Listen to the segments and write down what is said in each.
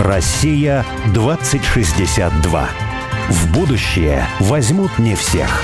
Россия 2062. В будущее возьмут не всех.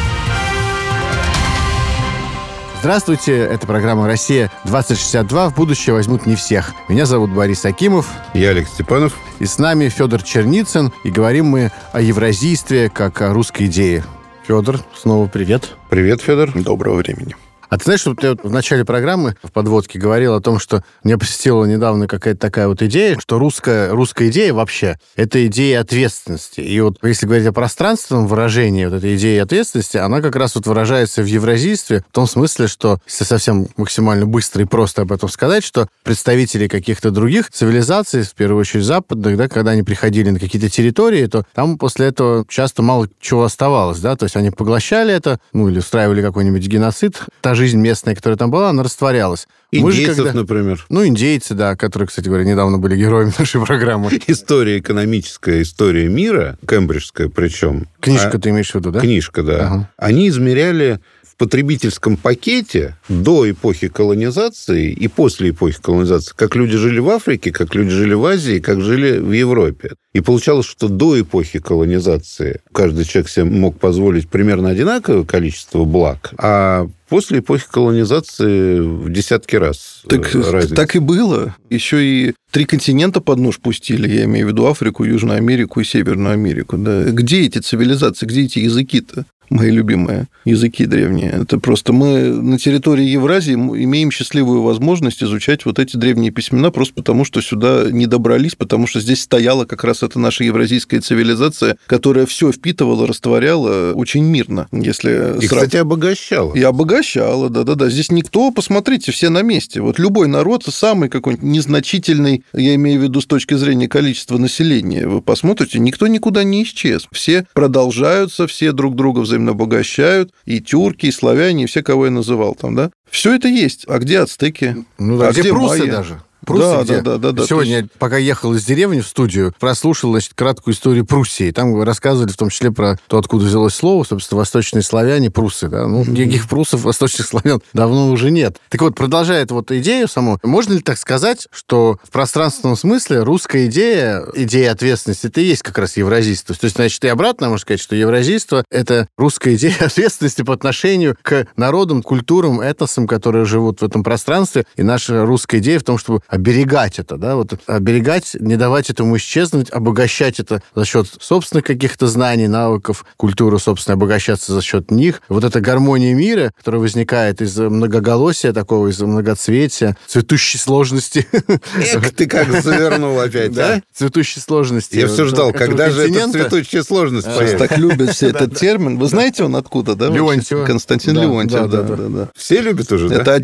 Здравствуйте, это программа «Россия 2062». В будущее возьмут не всех. Меня зовут Борис Акимов. Я Олег Степанов. И с нами Федор Черницын. И говорим мы о евразийстве как о русской идее. Федор, снова привет. Привет, Федор. Доброго времени. А ты знаешь, что ты в начале программы в подводке говорил о том, что меня посетила недавно какая-то такая вот идея, что русская, русская идея вообще — это идея ответственности. И вот если говорить о пространственном выражении вот этой идеи ответственности, она как раз вот выражается в евразийстве в том смысле, что, если совсем максимально быстро и просто об этом сказать, что представители каких-то других цивилизаций, в первую очередь западных, да, когда они приходили на какие-то территории, то там после этого часто мало чего оставалось, да, то есть они поглощали это, ну, или устраивали какой-нибудь геноцид. Та жизнь местная, которая там была, она растворялась. Индейцев, когда... например. Ну, индейцы, да, которые, кстати говоря, недавно были героями нашей программы. История экономическая, история мира, кембриджская причем. Книжка а... ты имеешь в виду, да? Книжка, да. Ага. Они измеряли в потребительском пакете до эпохи колонизации и после эпохи колонизации, как люди жили в Африке, как люди жили в Азии, как жили в Европе. И получалось, что до эпохи колонизации каждый человек себе мог позволить примерно одинаковое количество благ, а после эпохи колонизации в десятки раз так, разница. Так и было. Еще и три континента под нож пустили, я имею в виду Африку, Южную Америку и Северную Америку. Да. Где эти цивилизации, где эти языки-то? мои любимые языки древние. Это просто мы на территории Евразии имеем счастливую возможность изучать вот эти древние письмена просто потому, что сюда не добрались, потому что здесь стояла как раз эта наша евразийская цивилизация, которая все впитывала, растворяла очень мирно. Если и, срав... кстати, обогащала. И обогащала, да-да-да. Здесь никто, посмотрите, все на месте. Вот любой народ, самый какой-нибудь незначительный, я имею в виду с точки зрения количества населения, вы посмотрите, никто никуда не исчез. Все продолжаются, все друг друга взаимно обогащают, и тюрки, и славяне, и все, кого я называл там, да. Все это есть. А где ацтеки? Ну, да, а где, где прусы майя? даже? Пруссия, да, где... да, да, да, Сегодня, есть... пока ехал из деревни в студию, прослушал, значит, краткую историю Пруссии. Там рассказывали в том числе про то, откуда взялось слово, собственно, восточные славяне, пруссы, да. Ну, никаких пруссов, восточных славян давно уже нет. Так вот, продолжает вот идею саму, можно ли так сказать, что в пространственном смысле русская идея, идея ответственности, это и есть как раз евразийство? То есть, значит, и обратно можно сказать, что евразийство — это русская идея ответственности по отношению к народам, культурам, этносам, которые живут в этом пространстве. И наша русская идея в том, чтобы оберегать это, да, вот оберегать, не давать этому исчезнуть, обогащать это за счет собственных каких-то знаний, навыков, культуры, собственно, обогащаться за счет них. Вот эта гармония мира, которая возникает из многоголосия такого, из многоцветия, цветущей сложности. Эх, ты как завернул опять, да? Цветущей сложности. Я все ждал, когда же эта цветущая сложность появится. Так любят все этот термин. Вы знаете, он откуда, да? Леонтьев. Константин Леонтьев, да, да, да. Все любят уже, да? Это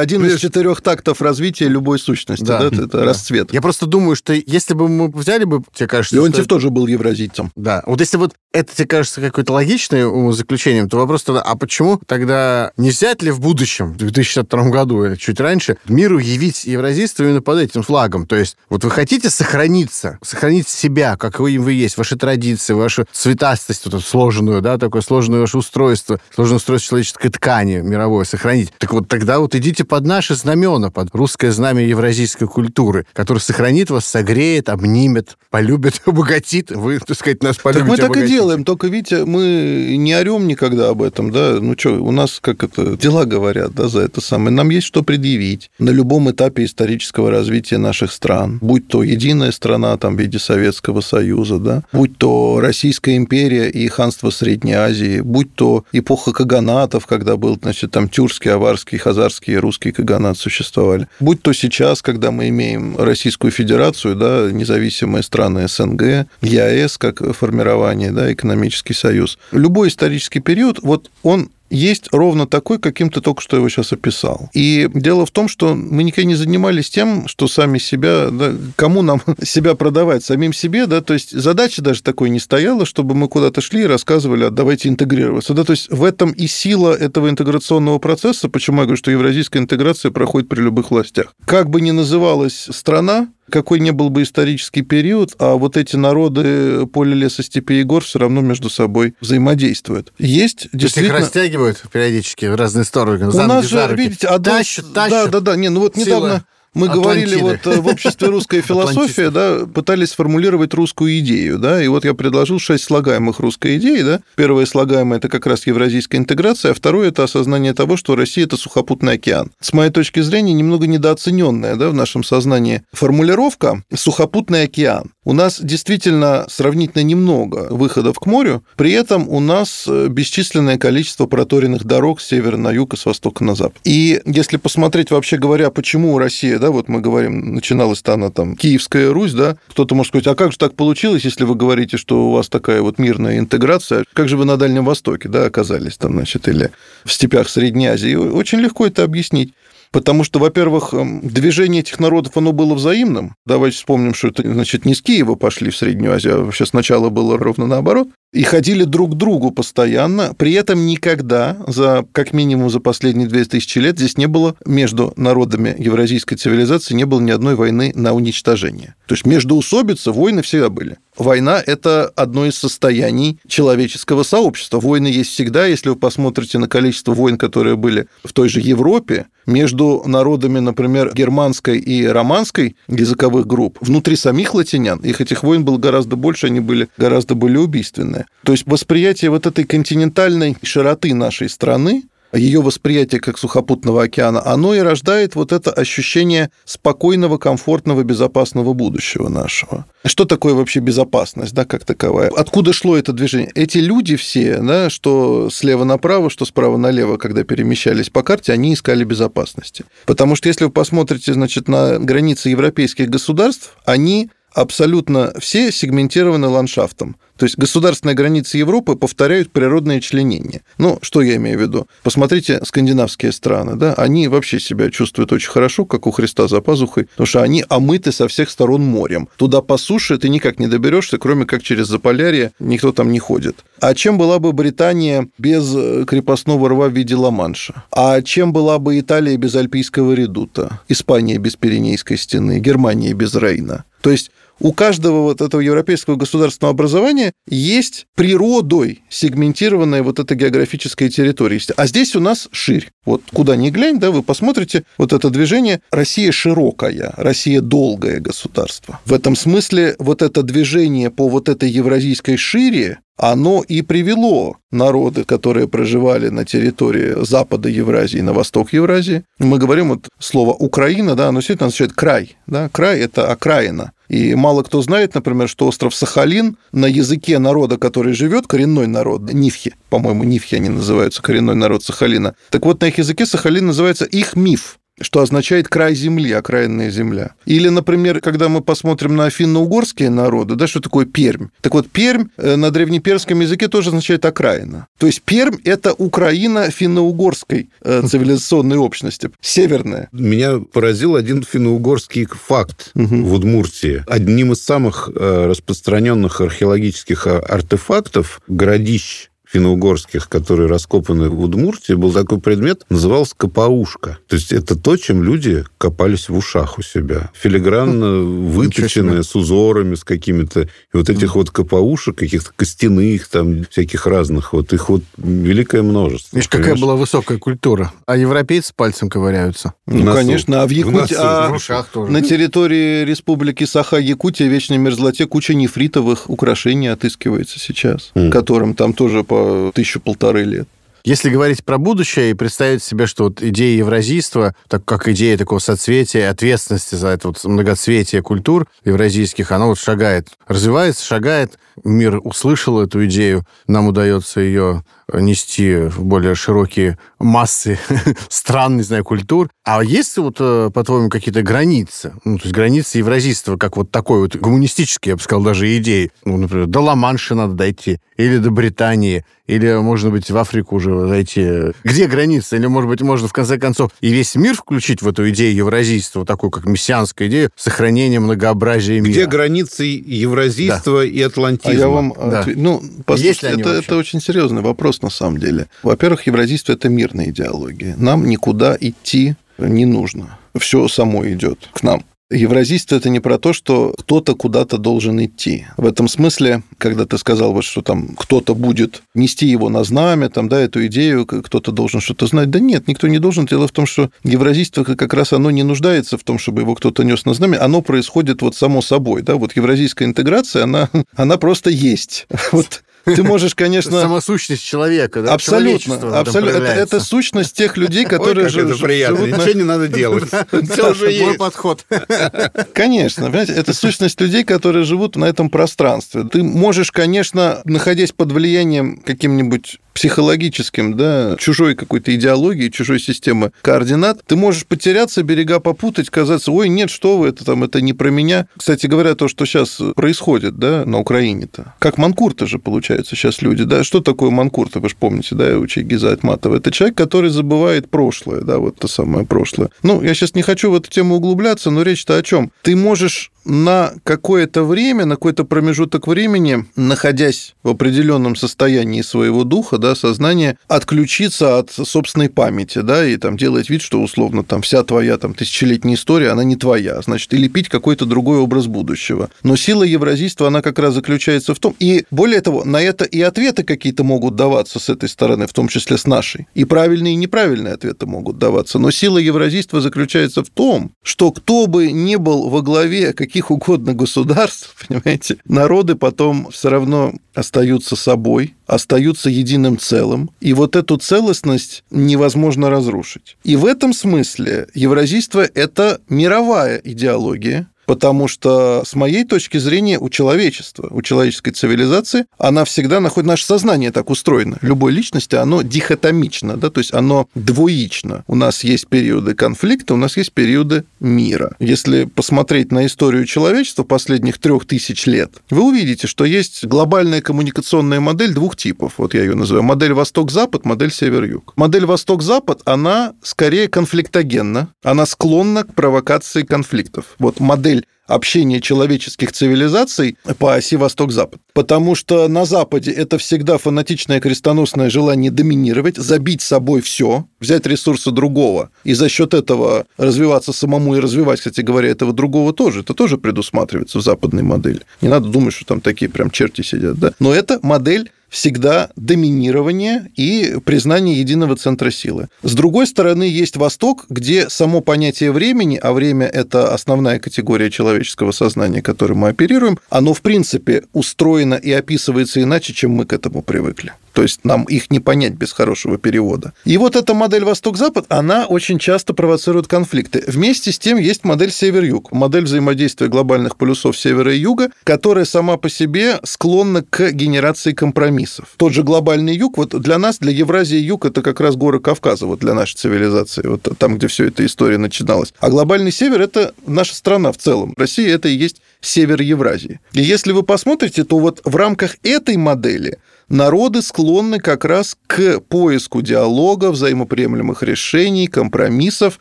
один из четырех тактов развития любой сущности, да, да? это да. расцвет. Я просто думаю, что если бы мы взяли бы, тебе кажется... Леонтьев что... тоже был евразийцем. Да. Вот если вот это тебе кажется какой-то логичным заключением, то вопрос тогда, а почему тогда не взять ли в будущем, в 2062 году или чуть раньше, миру явить евразийство именно под этим флагом? То есть вот вы хотите сохраниться, сохранить себя, как вы, вы есть, ваши традиции, вашу цветастость, вот эту сложную, да, такое сложное ваше устройство, сложное устройство человеческой ткани мировое сохранить. Так вот тогда вот идите под наши знамена, под русское знамя евразийской культуры, которое сохранит вас, согреет, обнимет, полюбит, обогатит. Вы, так сказать, нас полюбите, Так мы так и делаем, только, видите, мы не орем никогда об этом, да, ну что, у нас, как это, дела говорят, да, за это самое. Нам есть что предъявить на любом этапе исторического развития наших стран, будь то единая страна, там, в виде Советского Союза, да, будь то Российская империя и ханство Средней Азии, будь то эпоха каганатов, когда был, значит, там, тюркский, аварский, хазарский русский каганат существовали, будь то сейчас, когда мы имеем Российскую Федерацию, да, независимые страны СНГ, ЕАЭС как формирование, да, экономический союз. Любой исторический период, вот он есть ровно такой, каким ты только что его сейчас описал. И дело в том, что мы никогда не занимались тем, что сами себя, да, кому нам себя продавать, самим себе, да, то есть задача даже такой не стояла, чтобы мы куда-то шли и рассказывали, а давайте интегрироваться, да, то есть в этом и сила этого интеграционного процесса, почему я говорю, что евразийская интеграция проходит при любых властях. Как бы ни называлась страна, какой не был бы исторический период, а вот эти народы поля, леса, степи и гор все равно между собой взаимодействуют. Есть То действительно... их растягивают периодически в разные стороны. У нас же, видите, одна... тащат, тащат. Да, да, да. Не, ну вот сила. Мы говорили вот э, в обществе русская философия, да, пытались сформулировать русскую идею, да, и вот я предложил шесть слагаемых русской идеи, да. Первое слагаемое – это как раз евразийская интеграция, а второе – это осознание того, что Россия – это сухопутный океан. С моей точки зрения, немного недооцененная, да, в нашем сознании формулировка «сухопутный океан». У нас действительно сравнительно немного выходов к морю, при этом у нас э, бесчисленное количество проторенных дорог с севера на юг и с востока на запад. И если посмотреть, вообще говоря, почему Россия, да, вот мы говорим, начиналась-то она там Киевская Русь, да, кто-то может сказать, а как же так получилось, если вы говорите, что у вас такая вот мирная интеграция, как же вы на Дальнем Востоке, да, оказались там, значит, или в степях Средней Азии? Очень легко это объяснить. Потому что, во-первых, эм, движение этих народов, оно было взаимным. Давайте вспомним, что это, значит, не с Киева пошли в Среднюю Азию, а вообще сначала было ровно наоборот и ходили друг к другу постоянно. При этом никогда, за, как минимум за последние 2000 лет, здесь не было между народами евразийской цивилизации не было ни одной войны на уничтожение. То есть между усобицы войны всегда были. Война – это одно из состояний человеческого сообщества. Войны есть всегда. Если вы посмотрите на количество войн, которые были в той же Европе, между народами, например, германской и романской языковых групп, внутри самих латинян, их этих войн было гораздо больше, они были гораздо более убийственные. То есть восприятие вот этой континентальной широты нашей страны, ее восприятие как сухопутного океана, оно и рождает вот это ощущение спокойного, комфортного, безопасного будущего нашего. Что такое вообще безопасность, да, как таковая? Откуда шло это движение? Эти люди все, да, что слева направо, что справа налево, когда перемещались по карте, они искали безопасности. Потому что если вы посмотрите, значит, на границы европейских государств, они абсолютно все сегментированы ландшафтом. То есть государственные границы Европы повторяют природное членение. Ну, что я имею в виду? Посмотрите скандинавские страны, да, они вообще себя чувствуют очень хорошо, как у Христа за пазухой, потому что они омыты со всех сторон морем. Туда по суше ты никак не доберешься, кроме как через Заполярье, никто там не ходит. А чем была бы Британия без э, крепостного рва в виде Ла-Манша? А чем была бы Италия без Альпийского редута? Испания без Пиренейской стены? Германия без Рейна? То есть у каждого вот этого европейского государственного образования есть природой сегментированная вот эта географическая территория. А здесь у нас ширь. Вот куда ни глянь, да, вы посмотрите вот это движение «Россия широкая», «Россия долгое государство». В этом смысле вот это движение по вот этой евразийской шире, оно и привело народы, которые проживали на территории запада Евразии, на восток Евразии. Мы говорим вот слово «Украина», да, оно действительно означает «край». Да? Край – это окраина. И мало кто знает, например, что остров Сахалин на языке народа, который живет, коренной народ, Нифхи, по-моему, Нифхи они называются, коренной народ Сахалина. Так вот, на их языке Сахалин называется их миф что означает край земли, окраинная земля. Или, например, когда мы посмотрим на финно-угорские народы, да, что такое Пермь? Так вот, Пермь э, на древнеперском языке тоже означает окраина. То есть Пермь – это Украина финно-угорской э, цивилизационной общности, северная. Меня поразил один финно-угорский факт в Удмуртии. Одним из самых э, распространенных археологических артефактов городищ финно-угорских, которые раскопаны в Удмуртии, был такой предмет, назывался капаушка. То есть это то, чем люди копались в ушах у себя. Филигранно выточенные, с узорами, с какими-то... И вот этих вот капаушек, каких-то костяных, там, всяких разных, вот их вот великое множество. Видишь, какая была высокая культура. А европейцы пальцем ковыряются. Ну, Носу. конечно. А в Якутии... А в ушах тоже. На территории Республики Саха-Якутия, вечной мерзлоте, куча нефритовых украшений отыскивается сейчас, mm. которым там тоже по тысячу-полторы лет. Если говорить про будущее и представить себе, что вот идея евразийства, так как идея такого соцветия, ответственности за это вот многоцветие культур евразийских, она вот шагает, развивается, шагает, мир услышал эту идею, нам удается ее нести в более широкие массы стран, не знаю, культур. А есть вот, э, по-твоему, какие-то границы? Ну, то есть границы евразийства, как вот такой вот гуманистический, я бы сказал, даже идеи. Ну, например, до Ла-Манша надо дойти, или до Британии, или, можно быть, в Африку уже зайти. Где границы? Или, может быть, можно, в конце концов, и весь мир включить в эту идею евразийства, такую как мессианская идея, сохранения многообразия мира? Где границы евразийства да. и атлантизма? А я вам... Да. Ну, послушайте, это, это очень серьезный вопрос, на самом деле. Во-первых, евразийство – это мирная идеология. Нам никуда идти не нужно. Все само идет к нам. Евразийство – это не про то, что кто-то куда-то должен идти. В этом смысле, когда ты сказал, вот, что там кто-то будет нести его на знамя, там, да, эту идею, кто-то должен что-то знать. Да нет, никто не должен. Дело в том, что евразийство как раз оно не нуждается в том, чтобы его кто-то нес на знамя, оно происходит вот само собой. Да? Вот евразийская интеграция, она, она просто есть. Вот ты можешь, конечно... Сама сущность человека, да? Абсолютно. абсолютно. Это, это сущность тех людей, которые Ой, это приятно. Живут Ничего не надо делать. Все уже есть. Мой подход. Конечно. Понимаете, это сущность людей, которые живут на этом пространстве. Ты можешь, конечно, находясь под влиянием каким-нибудь психологическим, да, чужой какой-то идеологии, чужой системы координат, ты можешь потеряться, берега попутать, казаться, ой, нет, что вы, это там, это не про меня. Кстати говоря, то, что сейчас происходит, да, на Украине-то, как манкурты же, получается, сейчас люди, да, что такое манкурты, вы же помните, да, у Чайгиза Айтматова, это человек, который забывает прошлое, да, вот то самое прошлое. Ну, я сейчас не хочу в эту тему углубляться, но речь-то о чем? Ты можешь на какое-то время, на какой-то промежуток времени, находясь в определенном состоянии своего духа, да, сознания, отключиться от собственной памяти, да, и там делать вид, что условно там вся твоя там тысячелетняя история, она не твоя, значит, и лепить какой-то другой образ будущего. Но сила евразийства, она как раз заключается в том, и более того, на это и ответы какие-то могут даваться с этой стороны, в том числе с нашей. И правильные, и неправильные ответы могут даваться. Но сила евразийства заключается в том, что кто бы не был во главе каких каких угодно государств, понимаете, народы потом все равно остаются собой, остаются единым целым, и вот эту целостность невозможно разрушить. И в этом смысле евразийство – это мировая идеология, Потому что, с моей точки зрения, у человечества, у человеческой цивилизации, она всегда находит... Наше сознание так устроено. Любой личности, оно дихотомично, да, то есть оно двоично. У нас есть периоды конфликта, у нас есть периоды мира. Если посмотреть на историю человечества последних трех тысяч лет, вы увидите, что есть глобальная коммуникационная модель двух типов. Вот я ее называю. Модель Восток-Запад, модель Север-Юг. Модель Восток-Запад, она скорее конфликтогенна, она склонна к провокации конфликтов. Вот модель модель общения человеческих цивилизаций по оси Восток-Запад. Потому что на Западе это всегда фанатичное крестоносное желание доминировать, забить собой все, взять ресурсы другого и за счет этого развиваться самому и развивать, кстати говоря, этого другого тоже. Это тоже предусматривается в западной модели. Не надо думать, что там такие прям черти сидят. Да? Но это модель всегда доминирование и признание единого центра силы. С другой стороны, есть Восток, где само понятие времени, а время – это основная категория человеческого сознания, которым мы оперируем, оно, в принципе, устроено и описывается иначе, чем мы к этому привыкли. То есть нам их не понять без хорошего перевода. И вот эта модель Восток-Запад, она очень часто провоцирует конфликты. Вместе с тем есть модель Север-Юг, модель взаимодействия глобальных полюсов Севера и Юга, которая сама по себе склонна к генерации компромиссов. Тот же глобальный Юг, вот для нас, для Евразии Юг, это как раз горы Кавказа, вот для нашей цивилизации, вот там, где все эта история начиналась. А глобальный Север – это наша страна в целом. Россия – это и есть север Евразии. И если вы посмотрите, то вот в рамках этой модели народы склонны как раз к поиску диалога, взаимоприемлемых решений, компромиссов,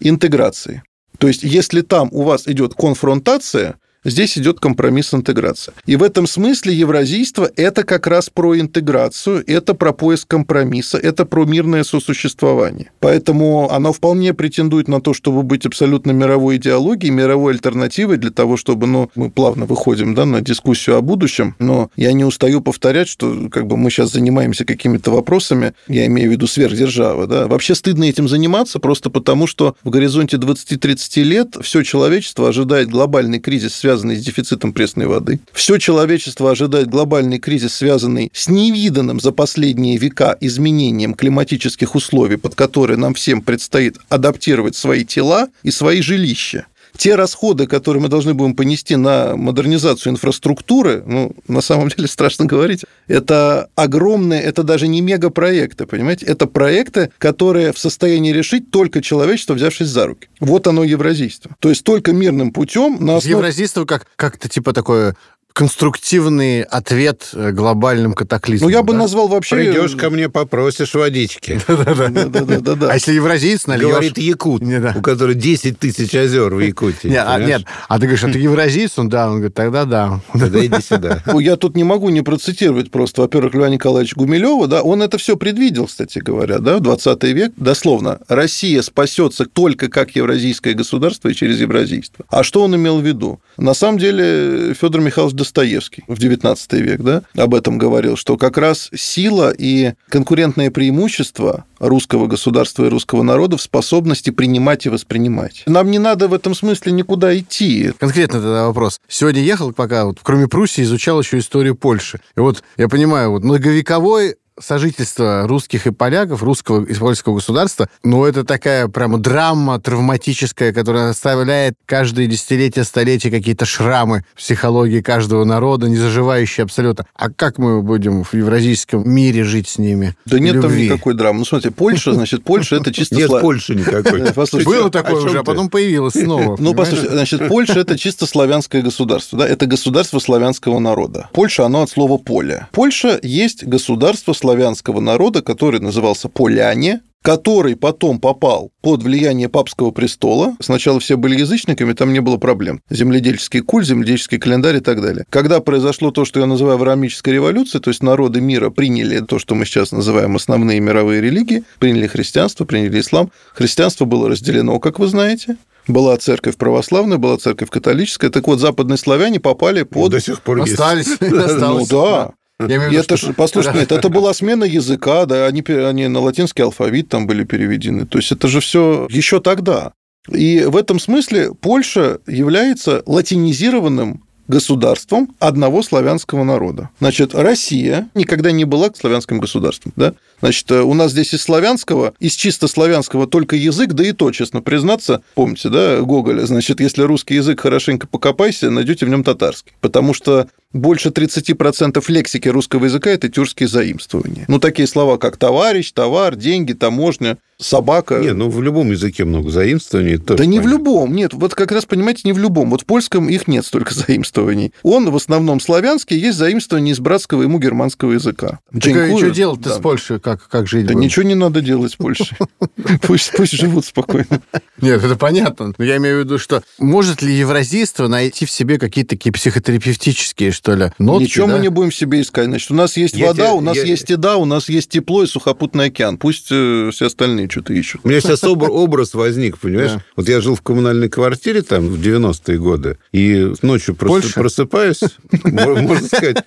интеграции. То есть, если там у вас идет конфронтация, Здесь идет компромисс интеграция. И в этом смысле евразийство – это как раз про интеграцию, это про поиск компромисса, это про мирное сосуществование. Поэтому оно вполне претендует на то, чтобы быть абсолютно мировой идеологией, мировой альтернативой для того, чтобы, ну, мы плавно выходим да, на дискуссию о будущем, но я не устаю повторять, что как бы мы сейчас занимаемся какими-то вопросами, я имею в виду сверхдержавы, да, вообще стыдно этим заниматься просто потому, что в горизонте 20-30 лет все человечество ожидает глобальный кризис, связанный с дефицитом пресной воды. Все человечество ожидает глобальный кризис, связанный с невиданным за последние века изменением климатических условий, под которые нам всем предстоит адаптировать свои тела и свои жилища те расходы, которые мы должны будем понести на модернизацию инфраструктуры, ну, на самом деле страшно говорить, это огромные, это даже не мегапроекты, понимаете? Это проекты, которые в состоянии решить только человечество, взявшись за руки. Вот оно евразийство. То есть только мирным путем на основе... Евразийство как, как-то типа такое конструктивный ответ э, глобальным катаклизмам. Ну, я бы да? назвал вообще... Придешь ко мне, попросишь водички. Да-да-да. А если евразиец нальешь... Говорит якут, у которого 10 тысяч озер в Якутии. А, нет, а ты говоришь, а ты евразиец? Он, да. Он говорит, тогда да. Тогда иди сюда. Я тут не могу не процитировать просто, во-первых, Льва Николаевича Гумилева, да, он это все предвидел, кстати говоря, да, в 20 век, дословно, Россия спасется только как евразийское государство и через евразийство. А что он имел в виду? На самом деле Федор Михайлович Достоевский в 19 век да, об этом говорил, что как раз сила и конкурентное преимущество русского государства и русского народа в способности принимать и воспринимать. Нам не надо в этом смысле никуда идти. Конкретно тогда вопрос. Сегодня ехал, пока вот, кроме Пруссии изучал еще историю Польши. И вот я понимаю, вот многовековой сожительство русских и поляков, русского и польского государства, ну, это такая прямо драма травматическая, которая оставляет каждые десятилетия, столетия какие-то шрамы в психологии каждого народа, не заживающие абсолютно. А как мы будем в евразийском мире жить с ними? Да нет Любви? там никакой драмы. Ну, смотрите, Польша, значит, Польша это чисто... Нет Польши никакой. Было такое уже, а потом появилось снова. Ну, послушайте, значит, Польша это чисто славянское государство, да, это государство славянского народа. Польша, оно от слова поле. Польша есть государство славянского славянского народа, который назывался поляне, который потом попал под влияние папского престола. Сначала все были язычниками, там не было проблем. Земледельческий культ, земледельческий календарь и так далее. Когда произошло то, что я называю авраамической революцией, то есть народы мира приняли то, что мы сейчас называем основные мировые религии, приняли христианство, приняли ислам. Христианство было разделено, как вы знаете, была церковь православная, была церковь католическая. Так вот, западные славяне попали под... До сих пор Остались. Ну да. Я имею это что... послушайте, нет, это была смена языка, да, они, они на латинский алфавит там были переведены. То есть это же все еще тогда. И в этом смысле Польша является латинизированным государством одного славянского народа. Значит, Россия никогда не была славянским государством. Да? Значит, у нас здесь из славянского, из чисто славянского только язык, да и то, честно признаться, помните, да, Гоголя, значит, если русский язык хорошенько покопайся, найдете в нем татарский. Потому что больше 30% лексики русского языка – это тюркские заимствования. Ну, такие слова, как товарищ, товар, деньги, таможня, собака. Не, ну в любом языке много заимствований. Да не понятно. в любом, нет. Вот как раз, понимаете, не в любом. Вот в польском их нет столько заимствований. Он в основном славянский, есть заимствование из братского ему германского языка. Так Джейн что делать-то да. с Польшей? Как, как жить? Да будем? ничего не надо делать с Польшей. Пусть, пусть живут спокойно. Нет, это понятно. Но я имею в виду, что может ли евразийство найти в себе какие-то такие психотерапевтические что ли, нотки, Ничего да? мы не будем себе искать. Значит, у нас есть я вода, у нас я... есть еда, у нас есть тепло и сухопутный океан. Пусть э, все остальные что-то ищут. У меня сейчас образ возник, понимаешь? Да. Вот я жил в коммунальной квартире там в 90-е годы, и ночью просто просыпаюсь, можно сказать,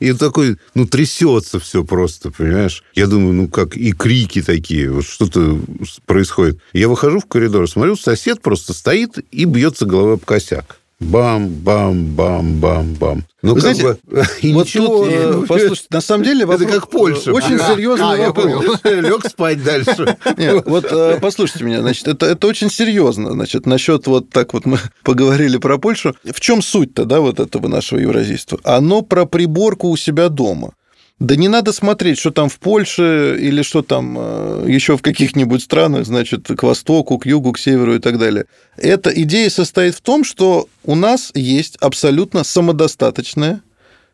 и такой, ну, трясется все просто, понимаешь? Я думаю, ну, как и крики такие, вот что-то происходит. Я выхожу в коридор, смотрю, сосед просто стоит и бьется головой об косяк. Бам-бам-бам-бам-бам. Ну, Вы знаете, бы, вот ничего, тут, э, послушайте, на самом деле вопрос... Это как Польша. Очень да. серьезный а, вопрос. Лег спать дальше. Нет, вот э, послушайте меня, значит, это, это очень серьезно. Значит, насчет вот так вот мы поговорили про Польшу. В чем суть-то, да, вот этого нашего евразийства? Оно про приборку у себя дома. Да не надо смотреть, что там в Польше или что там э, еще в каких-нибудь странах, значит, к востоку, к югу, к северу и так далее. Эта идея состоит в том, что у нас есть абсолютно самодостаточная,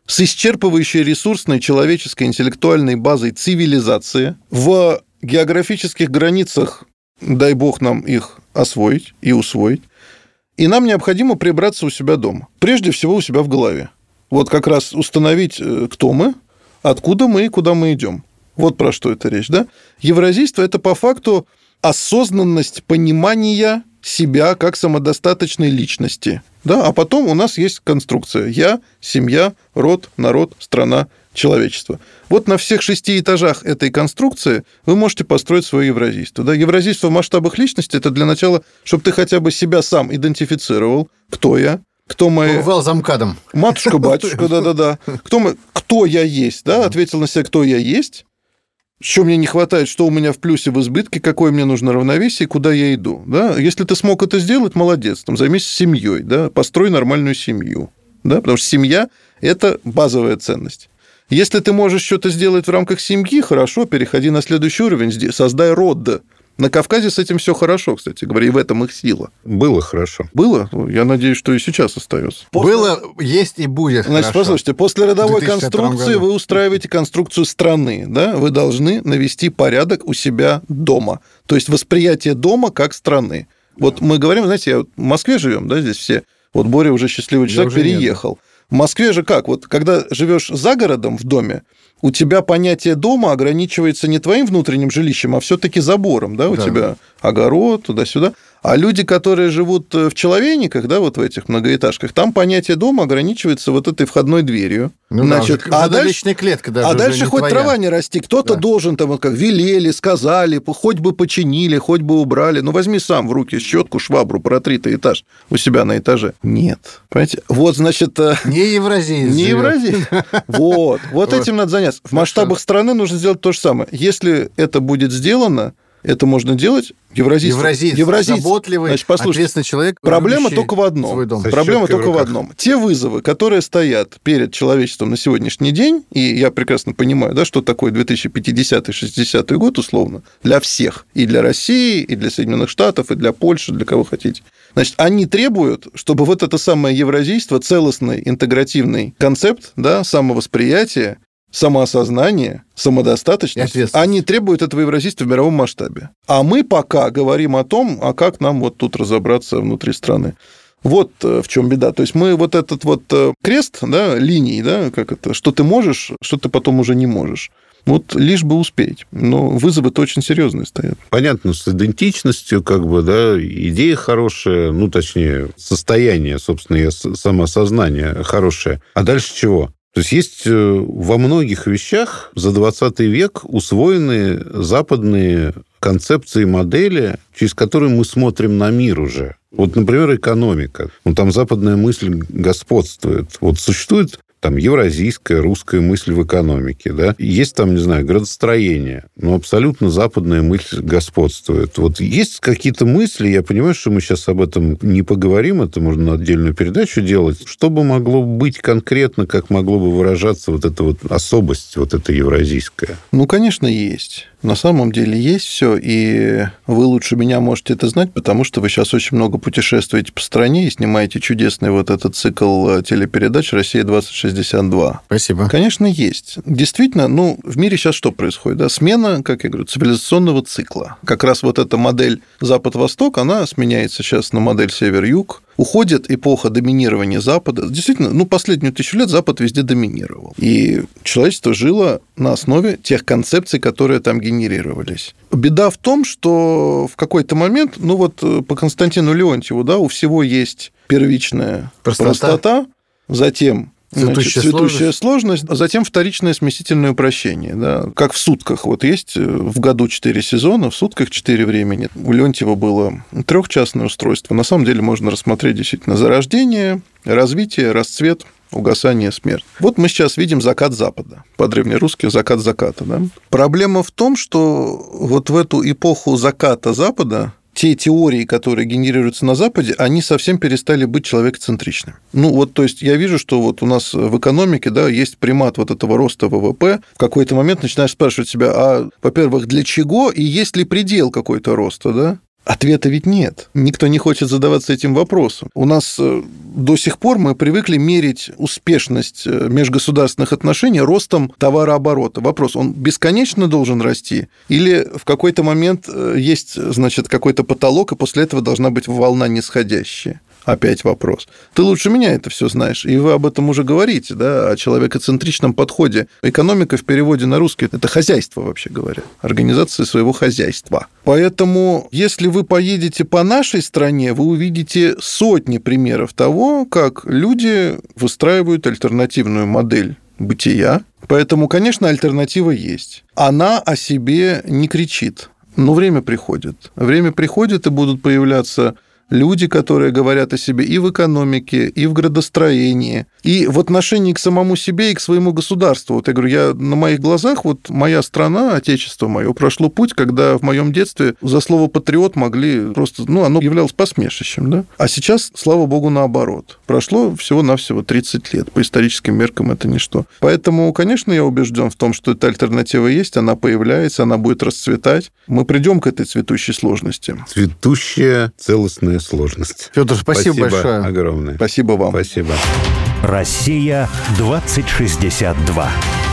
с исчерпывающей ресурсной человеческой интеллектуальной базой цивилизация в географических границах, дай бог нам их освоить и усвоить, и нам необходимо прибраться у себя дома. Прежде всего у себя в голове. Вот как раз установить, э, кто мы – откуда мы и куда мы идем. Вот про что это речь, да? Евразийство – это по факту осознанность понимания себя как самодостаточной личности. Да? А потом у нас есть конструкция «я», «семья», «род», «народ», «страна», «человечество». Вот на всех шести этажах этой конструкции вы можете построить свое евразийство. Да? Евразийство в масштабах личности – это для начала, чтобы ты хотя бы себя сам идентифицировал, кто я, кто мы... Бывал замкадом. Матушка, батюшка, да-да-да. Кто, мы... кто я есть, да, ответил на себя, кто я есть, что мне не хватает, что у меня в плюсе, в избытке, какое мне нужно равновесие, куда я иду. Да? Если ты смог это сделать, молодец, там, займись семьей, да? построй нормальную семью. Да? Потому что семья – это базовая ценность. Если ты можешь что-то сделать в рамках семьи, хорошо, переходи на следующий уровень, создай род, На Кавказе с этим все хорошо, кстати говоря, и в этом их сила. Было хорошо. Было? Я надеюсь, что и сейчас остается. После... Было, есть и будет Значит, хорошо. послушайте, после родовой конструкции году. вы устраиваете конструкцию страны, да? Вы должны навести порядок у себя дома. То есть восприятие дома как страны. Вот мы говорим, знаете, я в Москве живем, да, здесь все. Вот Боря уже счастливый человек переехал. Нет. В Москве же как? Вот когда живешь за городом в доме, у тебя понятие дома ограничивается не твоим внутренним жилищем, а все-таки забором, да, у да. тебя огород туда-сюда. А люди, которые живут э, в человейниках, да, вот в этих многоэтажках, там понятие дома ограничивается вот этой входной дверью. Ну, Значит, да, а дальше, клетка даже а дальше хоть твоя. трава не расти. Кто-то да. должен там, вот как велели, сказали, хоть бы починили, хоть бы убрали. Ну, возьми сам в руки щетку, швабру, протри ты этаж у себя на этаже. Нет. Понимаете? Вот, значит... Э, не евразиец. Не евразиец. Вот. Вот этим надо заняться. В масштабах страны нужно сделать то же самое. Если это будет сделано, это можно делать Евразист, евразист, евразист заботливый, Значит, послушайте, человек, проблема только в одном. Дом. Проблема только в, одном. Те вызовы, которые стоят перед человечеством на сегодняшний день, и я прекрасно понимаю, да, что такое 2050-60 год условно, для всех, и для России, и для Соединенных Штатов, и для Польши, для кого хотите. Значит, они требуют, чтобы вот это самое евразийство, целостный интегративный концепт да, самовосприятия, самоосознание, самодостаточность, они требуют этого евразийства в мировом масштабе. А мы пока говорим о том, а как нам вот тут разобраться внутри страны. Вот э, в чем беда. То есть мы вот этот вот э, крест, да, линий, да, как это, что ты можешь, что ты потом уже не можешь. Вот лишь бы успеть. Но вызовы-то очень серьезные стоят. Понятно, с идентичностью, как бы, да, идея хорошая, ну, точнее, состояние, собственно, самоосознание хорошее. А дальше чего? То есть есть э, во многих вещах за 20 век усвоенные западные концепции модели, через которые мы смотрим на мир уже. Вот, например, экономика. Ну, там западная мысль господствует. Вот существует там евразийская, русская мысль в экономике, да, есть там, не знаю, градостроение, но абсолютно западная мысль господствует. Вот есть какие-то мысли, я понимаю, что мы сейчас об этом не поговорим, это можно на отдельную передачу делать, что бы могло быть конкретно, как могло бы выражаться вот эта вот особость, вот эта евразийская? Ну, конечно, есть. На самом деле есть все, и вы лучше меня можете это знать, потому что вы сейчас очень много путешествуете по стране и снимаете чудесный вот этот цикл э, телепередач «Россия 26 62. Спасибо. Конечно, есть. Действительно, ну, в мире сейчас что происходит? Да? Смена, как я говорю, цивилизационного цикла. Как раз вот эта модель Запад-Восток, она сменяется сейчас на модель Север-Юг. Уходит эпоха доминирования Запада. Действительно, ну, последнюю тысячу лет Запад везде доминировал. И человечество жило на основе тех концепций, которые там генерировались. Беда в том, что в какой-то момент, ну вот э, по Константину Леонтьеву, да, у всего есть первичная простота, простота затем Цветущая, Значит, цветущая сложность. сложность, а затем вторичное смесительное упрощение. Да. Как в сутках. Вот есть э, в году 4 сезона, в сутках 4 времени. У Леонтьева было трехчастное устройство. На самом деле можно рассмотреть действительно зарождение, развитие, расцвет, угасание, смерть. Вот мы сейчас видим закат Запада. По-древнерусски закат заката. Да? Проблема в том, что вот в эту эпоху заката Запада те теории, которые генерируются на Западе, они совсем перестали быть человекоцентричными. Ну вот, то есть я вижу, что вот у нас в экономике, да, есть примат вот этого роста ВВП. В какой-то момент начинаешь спрашивать себя, а, во-первых, для чего и есть ли предел какой-то роста, да? Ответа ведь нет. Никто не хочет задаваться этим вопросом. У нас э, до сих пор мы привыкли мерить успешность э, межгосударственных отношений ростом товарооборота. Вопрос, он бесконечно должен расти? Или в какой-то момент э, есть, значит, какой-то потолок, и после этого должна быть волна нисходящая? Опять вопрос. Ты лучше меня это все знаешь, и вы об этом уже говорите, да, о человекоцентричном подходе. Экономика в переводе на русский – это хозяйство, вообще говоря, организация своего хозяйства. Поэтому, если вы поедете по нашей стране, вы увидите сотни примеров того, как люди выстраивают альтернативную модель бытия. Поэтому, конечно, альтернатива есть. Она о себе не кричит. Но время приходит. Время приходит, и будут появляться люди, которые говорят о себе и в экономике, и в градостроении, и в отношении к самому себе и к своему государству. Вот я говорю, я на моих глазах, вот моя страна, отечество мое, прошло путь, когда в моем детстве за слово «патриот» могли просто, ну, оно являлось посмешищем, да? А сейчас, слава богу, наоборот. Прошло всего-навсего 30 лет. По историческим меркам это ничто. Поэтому, конечно, я убежден в том, что эта альтернатива есть, она появляется, она будет расцветать. Мы придем к этой цветущей сложности. Цветущая целостная сложность. Федор, спасибо, спасибо большое. огромное. Спасибо вам. Спасибо. Россия 2062.